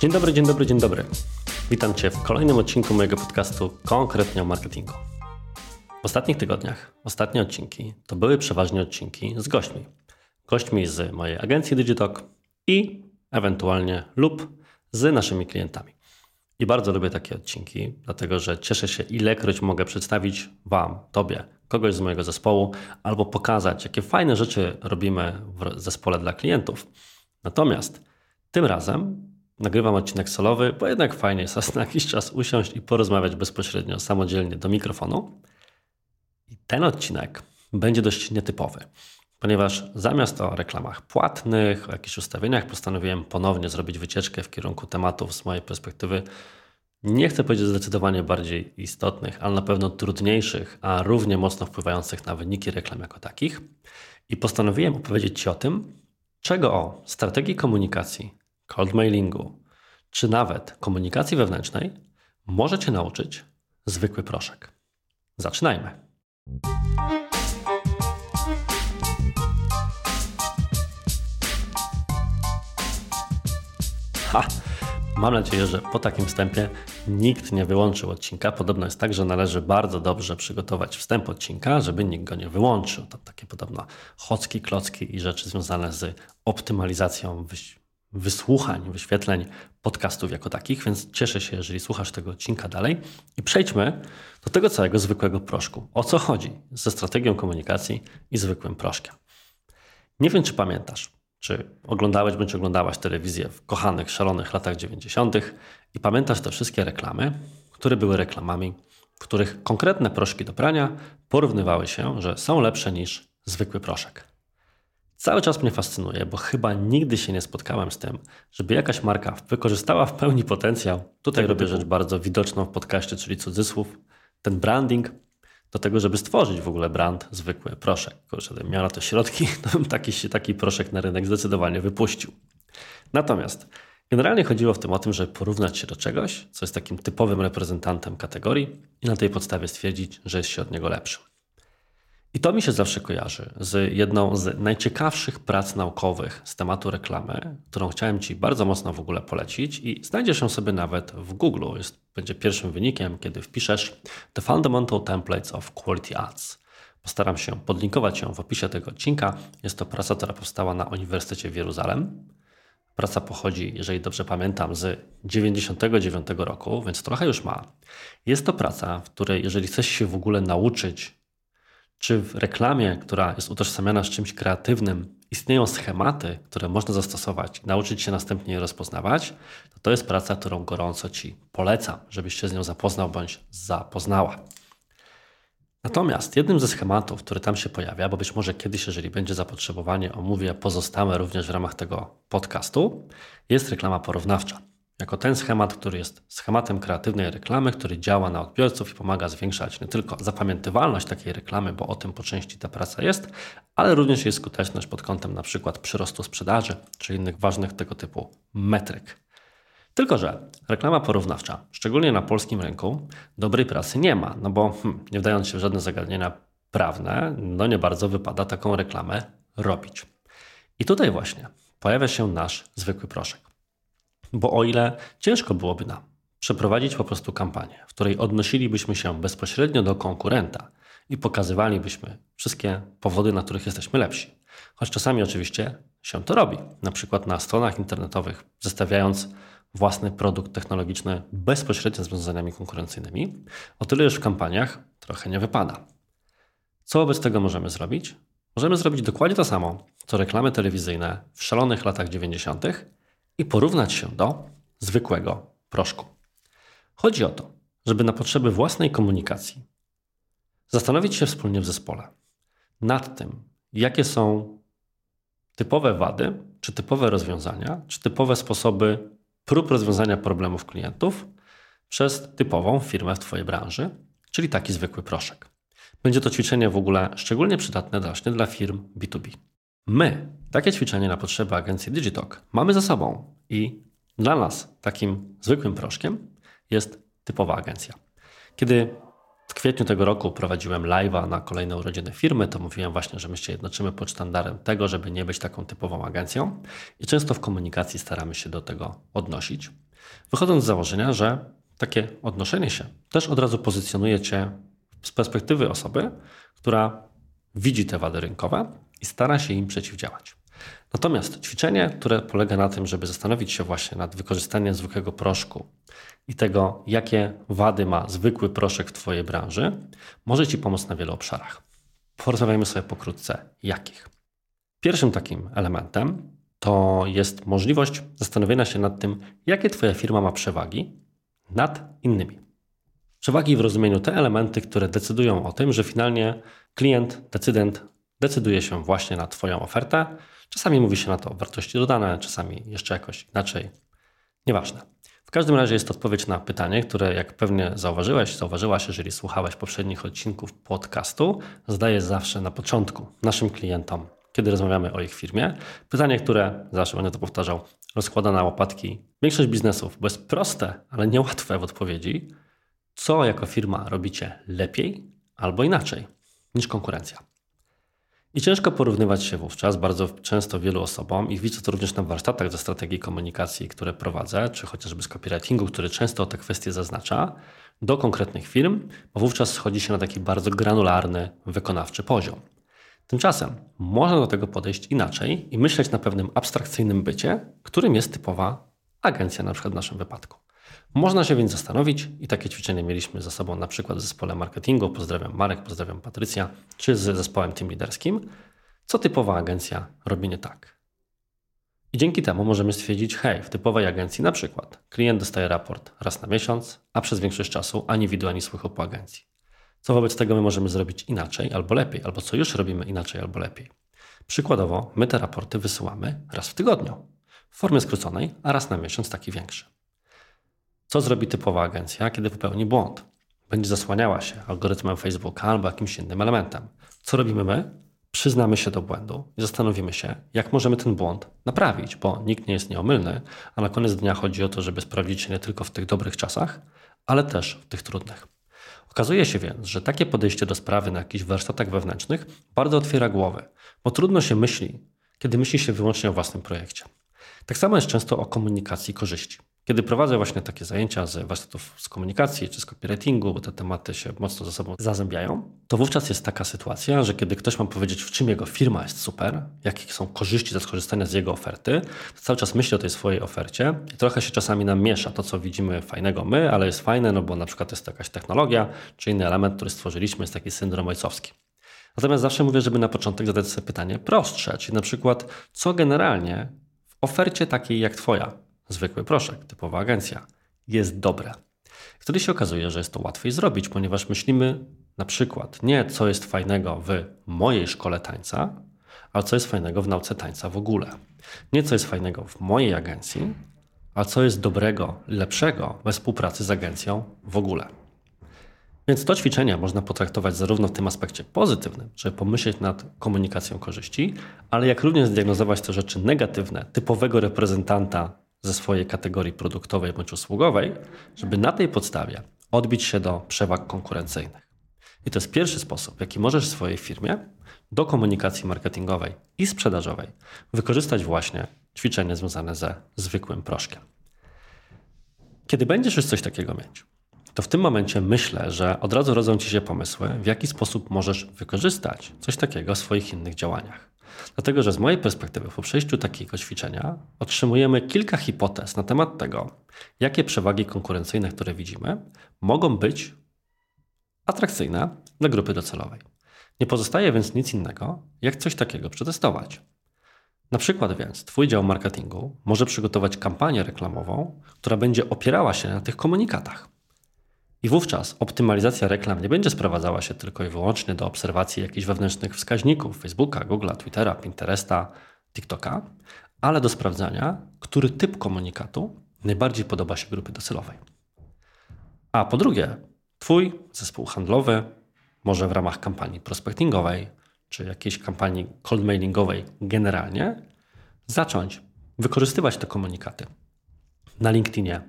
Dzień dobry, dzień dobry, dzień dobry. Witam Cię w kolejnym odcinku mojego podcastu konkretnie o marketingu. W ostatnich tygodniach ostatnie odcinki to były przeważnie odcinki z gośćmi. Gośćmi z mojej agencji Digitalk i ewentualnie lub z naszymi klientami. I bardzo lubię takie odcinki, dlatego że cieszę się, ilekroć mogę przedstawić Wam, Tobie, kogoś z mojego zespołu, albo pokazać, jakie fajne rzeczy robimy w zespole dla klientów. Natomiast tym razem nagrywam odcinek solowy, bo jednak fajnie jest raz na jakiś czas usiąść i porozmawiać bezpośrednio, samodzielnie do mikrofonu. I ten odcinek będzie dość nietypowy, ponieważ zamiast o reklamach płatnych, o jakichś ustawieniach, postanowiłem ponownie zrobić wycieczkę w kierunku tematów z mojej perspektywy. Nie chcę powiedzieć zdecydowanie bardziej istotnych, ale na pewno trudniejszych, a równie mocno wpływających na wyniki reklam jako takich. I postanowiłem opowiedzieć Ci o tym, czego o strategii komunikacji cold mailingu, czy nawet komunikacji wewnętrznej, może Cię nauczyć zwykły proszek. Zaczynajmy. Ha! Mam nadzieję, że po takim wstępie nikt nie wyłączył odcinka. Podobno jest tak, że należy bardzo dobrze przygotować wstęp odcinka, żeby nikt go nie wyłączył. To takie podobno chocki, klocki i rzeczy związane z optymalizacją wysłuchań, wyświetleń podcastów jako takich, więc cieszę się, jeżeli słuchasz tego odcinka dalej. I przejdźmy do tego całego zwykłego proszku. O co chodzi ze strategią komunikacji i zwykłym proszkiem? Nie wiem, czy pamiętasz, czy oglądałeś bądź oglądałaś telewizję w kochanych, szalonych latach 90. i pamiętasz te wszystkie reklamy, które były reklamami, w których konkretne proszki do prania porównywały się, że są lepsze niż zwykły proszek. Cały czas mnie fascynuje, bo chyba nigdy się nie spotkałem z tym, żeby jakaś marka wykorzystała w pełni potencjał. Tutaj robię rzecz bardzo widoczną w podcaście, czyli cudzysłów, ten branding do tego, żeby stworzyć w ogóle brand zwykły proszek. Gdybym miał na to środki, to bym taki, taki proszek na rynek zdecydowanie wypuścił. Natomiast generalnie chodziło w tym o tym, żeby porównać się do czegoś, co jest takim typowym reprezentantem kategorii i na tej podstawie stwierdzić, że jest się od niego lepszym. I to mi się zawsze kojarzy z jedną z najciekawszych prac naukowych z tematu reklamy, którą chciałem Ci bardzo mocno w ogóle polecić i znajdziesz ją sobie nawet w Google. Jest, będzie pierwszym wynikiem, kiedy wpiszesz The Fundamental Templates of Quality Ads. Postaram się podlinkować ją w opisie tego odcinka. Jest to praca, która powstała na Uniwersytecie w Jeruzalem. Praca pochodzi, jeżeli dobrze pamiętam, z 99 roku, więc trochę już ma. Jest to praca, w której jeżeli chcesz się w ogóle nauczyć czy w reklamie, która jest utożsamiana z czymś kreatywnym, istnieją schematy, które można zastosować nauczyć się następnie je rozpoznawać, to to jest praca, którą gorąco Ci polecam, żebyś się z nią zapoznał bądź zapoznała. Natomiast jednym ze schematów, który tam się pojawia, bo być może kiedyś, jeżeli będzie zapotrzebowanie, omówię pozostałe również w ramach tego podcastu, jest reklama porównawcza jako ten schemat, który jest schematem kreatywnej reklamy, który działa na odbiorców i pomaga zwiększać nie tylko zapamiętywalność takiej reklamy, bo o tym po części ta praca jest, ale również jej skuteczność pod kątem na przykład przyrostu sprzedaży czy innych ważnych tego typu metryk. Tylko, że reklama porównawcza, szczególnie na polskim rynku, dobrej pracy nie ma, no bo hmm, nie wdając się w żadne zagadnienia prawne, no nie bardzo wypada taką reklamę robić. I tutaj właśnie pojawia się nasz zwykły proszek. Bo o ile ciężko byłoby nam przeprowadzić po prostu kampanię, w której odnosilibyśmy się bezpośrednio do konkurenta i pokazywalibyśmy wszystkie powody, na których jesteśmy lepsi. Choć czasami oczywiście się to robi, na przykład na stronach internetowych, zestawiając własny produkt technologiczny bezpośrednio z rozwiązaniami konkurencyjnymi, o tyle już w kampaniach trochę nie wypada. Co wobec tego możemy zrobić? Możemy zrobić dokładnie to samo, co reklamy telewizyjne w szalonych latach 90., i porównać się do zwykłego proszku. Chodzi o to, żeby na potrzeby własnej komunikacji zastanowić się wspólnie w zespole nad tym, jakie są typowe wady, czy typowe rozwiązania, czy typowe sposoby prób rozwiązania problemów klientów przez typową firmę w Twojej branży, czyli taki zwykły proszek. Będzie to ćwiczenie w ogóle szczególnie przydatne właśnie dla firm B2B. My takie ćwiczenie na potrzeby agencji Digitalk mamy za sobą i dla nas takim zwykłym proszkiem jest typowa agencja. Kiedy w kwietniu tego roku prowadziłem live'a na kolejne urodziny firmy, to mówiłem właśnie, że my się jednoczymy pod sztandarem tego, żeby nie być taką typową agencją i często w komunikacji staramy się do tego odnosić. wychodząc z założenia, że takie odnoszenie się też od razu pozycjonuje Cię z perspektywy osoby, która widzi te wady rynkowe i stara się im przeciwdziałać. Natomiast ćwiczenie, które polega na tym, żeby zastanowić się właśnie nad wykorzystaniem zwykłego proszku i tego, jakie wady ma zwykły proszek w Twojej branży, może Ci pomóc na wielu obszarach. Porozmawiajmy sobie pokrótce, jakich. Pierwszym takim elementem to jest możliwość zastanowienia się nad tym, jakie Twoja firma ma przewagi nad innymi. Przewagi w rozumieniu te elementy, które decydują o tym, że finalnie klient, decydent decyduje się właśnie na Twoją ofertę. Czasami mówi się na to wartości dodane, czasami jeszcze jakoś inaczej. Nieważne. W każdym razie jest to odpowiedź na pytanie, które jak pewnie zauważyłeś, zauważyłaś, jeżeli słuchałeś poprzednich odcinków podcastu, zadaję zawsze na początku naszym klientom, kiedy rozmawiamy o ich firmie. Pytanie, które zawsze będę to powtarzał, rozkłada na łopatki większość biznesów, bo jest proste, ale niełatwe w odpowiedzi. Co jako firma robicie lepiej albo inaczej niż konkurencja? I ciężko porównywać się wówczas bardzo często wielu osobom i widzę to również na warsztatach ze strategii komunikacji, które prowadzę, czy chociażby z copywritingu, który często te kwestie zaznacza, do konkretnych firm, bo wówczas schodzi się na taki bardzo granularny, wykonawczy poziom. Tymczasem można do tego podejść inaczej i myśleć na pewnym abstrakcyjnym bycie, którym jest typowa agencja, na przykład w naszym wypadku. Można się więc zastanowić i takie ćwiczenie mieliśmy ze sobą na przykład w zespole marketingu, pozdrawiam Marek, pozdrawiam Patrycja, czy z zespołem team liderskim, co typowa agencja robi nie tak. I dzięki temu możemy stwierdzić, hej, w typowej agencji na przykład klient dostaje raport raz na miesiąc, a przez większość czasu ani widu, ani słychu po agencji. Co wobec tego my możemy zrobić inaczej albo lepiej, albo co już robimy inaczej albo lepiej. Przykładowo, my te raporty wysyłamy raz w tygodniu, w formie skróconej, a raz na miesiąc taki większy. Co zrobi typowa agencja, kiedy popełni błąd? Będzie zasłaniała się algorytmem Facebooka albo jakimś innym elementem. Co robimy my? Przyznamy się do błędu i zastanowimy się, jak możemy ten błąd naprawić, bo nikt nie jest nieomylny, a na koniec dnia chodzi o to, żeby sprawdzić się nie tylko w tych dobrych czasach, ale też w tych trudnych. Okazuje się więc, że takie podejście do sprawy na jakichś warsztatach wewnętrznych bardzo otwiera głowę, bo trudno się myśli, kiedy myśli się wyłącznie o własnym projekcie. Tak samo jest często o komunikacji korzyści. Kiedy prowadzę właśnie takie zajęcia z warsztatów z komunikacji czy z copywritingu, bo te tematy się mocno ze sobą zazębiają, to wówczas jest taka sytuacja, że kiedy ktoś ma powiedzieć, w czym jego firma jest super, jakie są korzyści ze skorzystania z jego oferty, to cały czas myśli o tej swojej ofercie i trochę się czasami nam miesza to, co widzimy fajnego my, ale jest fajne, no bo na przykład jest to jakaś technologia, czy inny element, który stworzyliśmy, jest taki syndrom ojcowski. Natomiast zawsze mówię, żeby na początek zadać sobie pytanie prostsze, czyli na przykład, co generalnie w ofercie takiej jak Twoja zwykły proszek, typowa agencja, jest dobre. Wtedy się okazuje, że jest to łatwiej zrobić, ponieważ myślimy na przykład nie co jest fajnego w mojej szkole tańca, ale co jest fajnego w nauce tańca w ogóle. Nie co jest fajnego w mojej agencji, a co jest dobrego, lepszego we współpracy z agencją w ogóle. Więc to ćwiczenie można potraktować zarówno w tym aspekcie pozytywnym, żeby pomyśleć nad komunikacją korzyści, ale jak również zdiagnozować te rzeczy negatywne, typowego reprezentanta ze swojej kategorii produktowej bądź usługowej, żeby na tej podstawie odbić się do przewag konkurencyjnych. I to jest pierwszy sposób, w jaki możesz w swojej firmie do komunikacji marketingowej i sprzedażowej wykorzystać właśnie ćwiczenie związane ze zwykłym proszkiem. Kiedy będziesz już coś takiego mieć, to w tym momencie myślę, że od razu rodzą ci się pomysły, w jaki sposób możesz wykorzystać coś takiego w swoich innych działaniach. Dlatego, że z mojej perspektywy, po przejściu takiego ćwiczenia, otrzymujemy kilka hipotez na temat tego, jakie przewagi konkurencyjne, które widzimy, mogą być atrakcyjne dla grupy docelowej. Nie pozostaje więc nic innego, jak coś takiego przetestować. Na przykład więc Twój dział marketingu może przygotować kampanię reklamową, która będzie opierała się na tych komunikatach. I wówczas optymalizacja reklam nie będzie sprowadzała się tylko i wyłącznie do obserwacji jakichś wewnętrznych wskaźników Facebooka, Google'a, Twittera, Pinteresta, TikToka, ale do sprawdzania, który typ komunikatu najbardziej podoba się grupy docelowej. A po drugie, Twój zespół handlowy może w ramach kampanii prospectingowej czy jakiejś kampanii cold mailingowej generalnie zacząć wykorzystywać te komunikaty na LinkedInie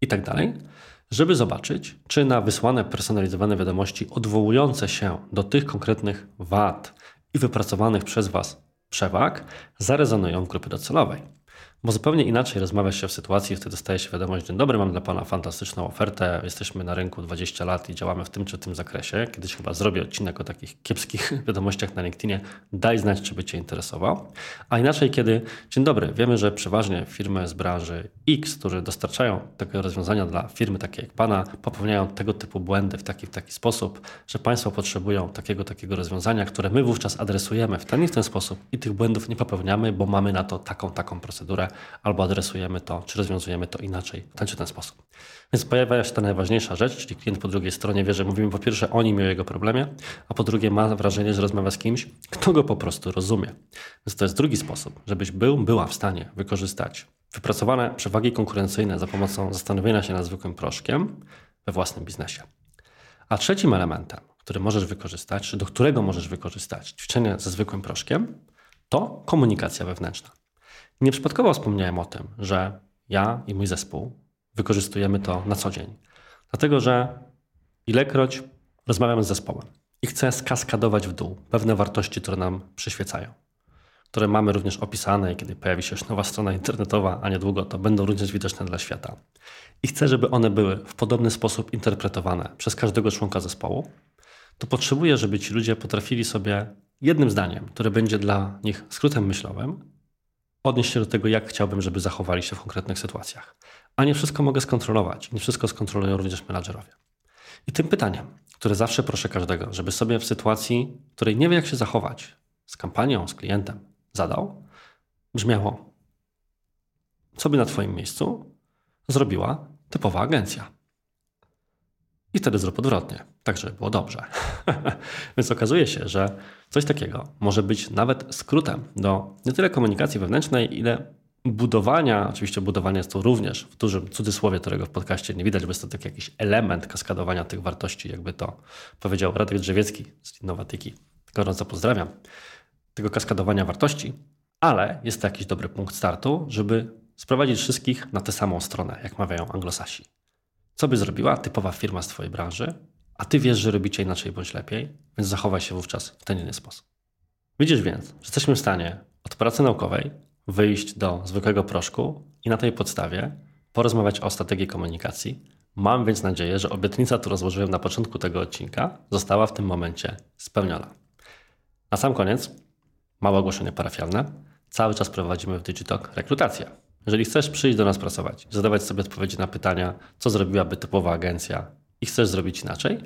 i tak dalej, żeby zobaczyć, czy na wysłane personalizowane wiadomości odwołujące się do tych konkretnych wad i wypracowanych przez Was przewag zarezonują w grupie docelowej. Bo zupełnie inaczej rozmawia się w sytuacji, wtedy dostaje się wiadomość, dzień dobry, mam dla Pana fantastyczną ofertę, jesteśmy na rynku 20 lat i działamy w tym czy tym zakresie. Kiedyś chyba zrobię odcinek o takich kiepskich wiadomościach na LinkedInie, daj znać, czy by Cię interesował. A inaczej, kiedy, dzień dobry, wiemy, że przeważnie firmy z branży X, które dostarczają tego rozwiązania dla firmy takiej jak Pana, popełniają tego typu błędy w taki, w taki sposób, że Państwo potrzebują takiego, takiego rozwiązania, które my wówczas adresujemy w ten w ten sposób i tych błędów nie popełniamy, bo mamy na to taką, taką procedurę, albo adresujemy to, czy rozwiązujemy to inaczej, w ten czy ten sposób. Więc pojawia się ta najważniejsza rzecz, czyli klient po drugiej stronie wie, że mówimy po pierwsze o nim i o jego problemie, a po drugie ma wrażenie, że rozmawia z kimś, kto go po prostu rozumie. Więc to jest drugi sposób, żebyś był, była w stanie wykorzystać wypracowane przewagi konkurencyjne za pomocą zastanowienia się nad zwykłym proszkiem we własnym biznesie. A trzecim elementem, który możesz wykorzystać, czy do którego możesz wykorzystać ćwiczenie ze zwykłym proszkiem, to komunikacja wewnętrzna. Nieprzypadkowo wspomniałem o tym, że ja i mój zespół wykorzystujemy to na co dzień. Dlatego, że ilekroć rozmawiam z zespołem i chcę skaskadować w dół pewne wartości, które nam przyświecają, które mamy również opisane i kiedy pojawi się już nowa strona internetowa, a niedługo to będą również widoczne dla świata. I chcę, żeby one były w podobny sposób interpretowane przez każdego członka zespołu, to potrzebuję, żeby ci ludzie potrafili sobie jednym zdaniem, które będzie dla nich skrótem myślowym, odnieść się do tego, jak chciałbym, żeby zachowali się w konkretnych sytuacjach. A nie wszystko mogę skontrolować. Nie wszystko skontrolują również menadżerowie. I tym pytaniem, które zawsze proszę każdego, żeby sobie w sytuacji, w której nie wie, jak się zachować z kampanią, z klientem, zadał, brzmiało: Co by na Twoim miejscu zrobiła typowa agencja? I wtedy zrób odwrotnie, tak żeby było dobrze. Więc okazuje się, że coś takiego może być nawet skrótem do nie tyle komunikacji wewnętrznej, ile budowania, oczywiście budowanie jest to również w dużym cudzysłowie, którego w podcaście nie widać, bo jest to taki jakiś element kaskadowania tych wartości, jakby to powiedział Radek Drzewiecki z Innowatyki. Gorąco pozdrawiam. Tego kaskadowania wartości, ale jest to jakiś dobry punkt startu, żeby sprowadzić wszystkich na tę samą stronę, jak mawiają anglosasi. Co by zrobiła typowa firma z Twojej branży, a Ty wiesz, że robicie inaczej bądź lepiej, więc zachowaj się wówczas w ten inny sposób. Widzisz więc, że jesteśmy w stanie od pracy naukowej wyjść do zwykłego proszku i na tej podstawie porozmawiać o strategii komunikacji. Mam więc nadzieję, że obietnica, którą złożyłem na początku tego odcinka, została w tym momencie spełniona. Na sam koniec, małe ogłoszenie parafialne. Cały czas prowadzimy w Digitalk rekrutację. Jeżeli chcesz przyjść do nas pracować, zadawać sobie odpowiedzi na pytania, co zrobiłaby typowa agencja i chcesz zrobić inaczej,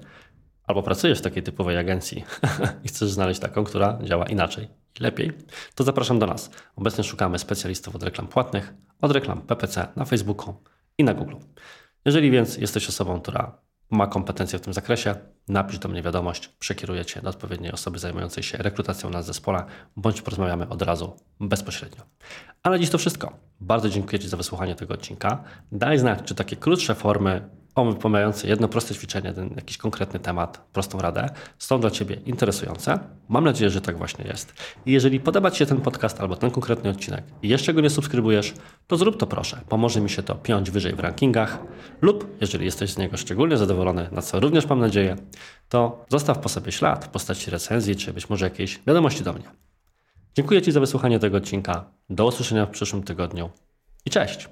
albo pracujesz w takiej typowej agencji i chcesz znaleźć taką, która działa inaczej i lepiej, to zapraszam do nas. Obecnie szukamy specjalistów od reklam płatnych, od reklam PPC na Facebooku i na Google. Jeżeli więc jesteś osobą, która ma kompetencje w tym zakresie, napisz do mnie wiadomość, przekieruję Cię do odpowiedniej osoby zajmującej się rekrutacją na zespole, bądź porozmawiamy od razu bezpośrednio. Ale dziś to wszystko. Bardzo dziękuję Ci za wysłuchanie tego odcinka. Daj znać, czy takie krótsze formy pomijające jedno proste ćwiczenie, ten jakiś konkretny temat, prostą radę, są dla Ciebie interesujące. Mam nadzieję, że tak właśnie jest. I jeżeli podoba Ci się ten podcast albo ten konkretny odcinek i jeszcze go nie subskrybujesz, to zrób to proszę. Pomoże mi się to piąć wyżej w rankingach lub jeżeli jesteś z niego szczególnie zadowolony, na co również mam nadzieję, to zostaw po sobie ślad w postaci recenzji czy być może jakiejś wiadomości do mnie. Dziękuję Ci za wysłuchanie tego odcinka. Do usłyszenia w przyszłym tygodniu i cześć!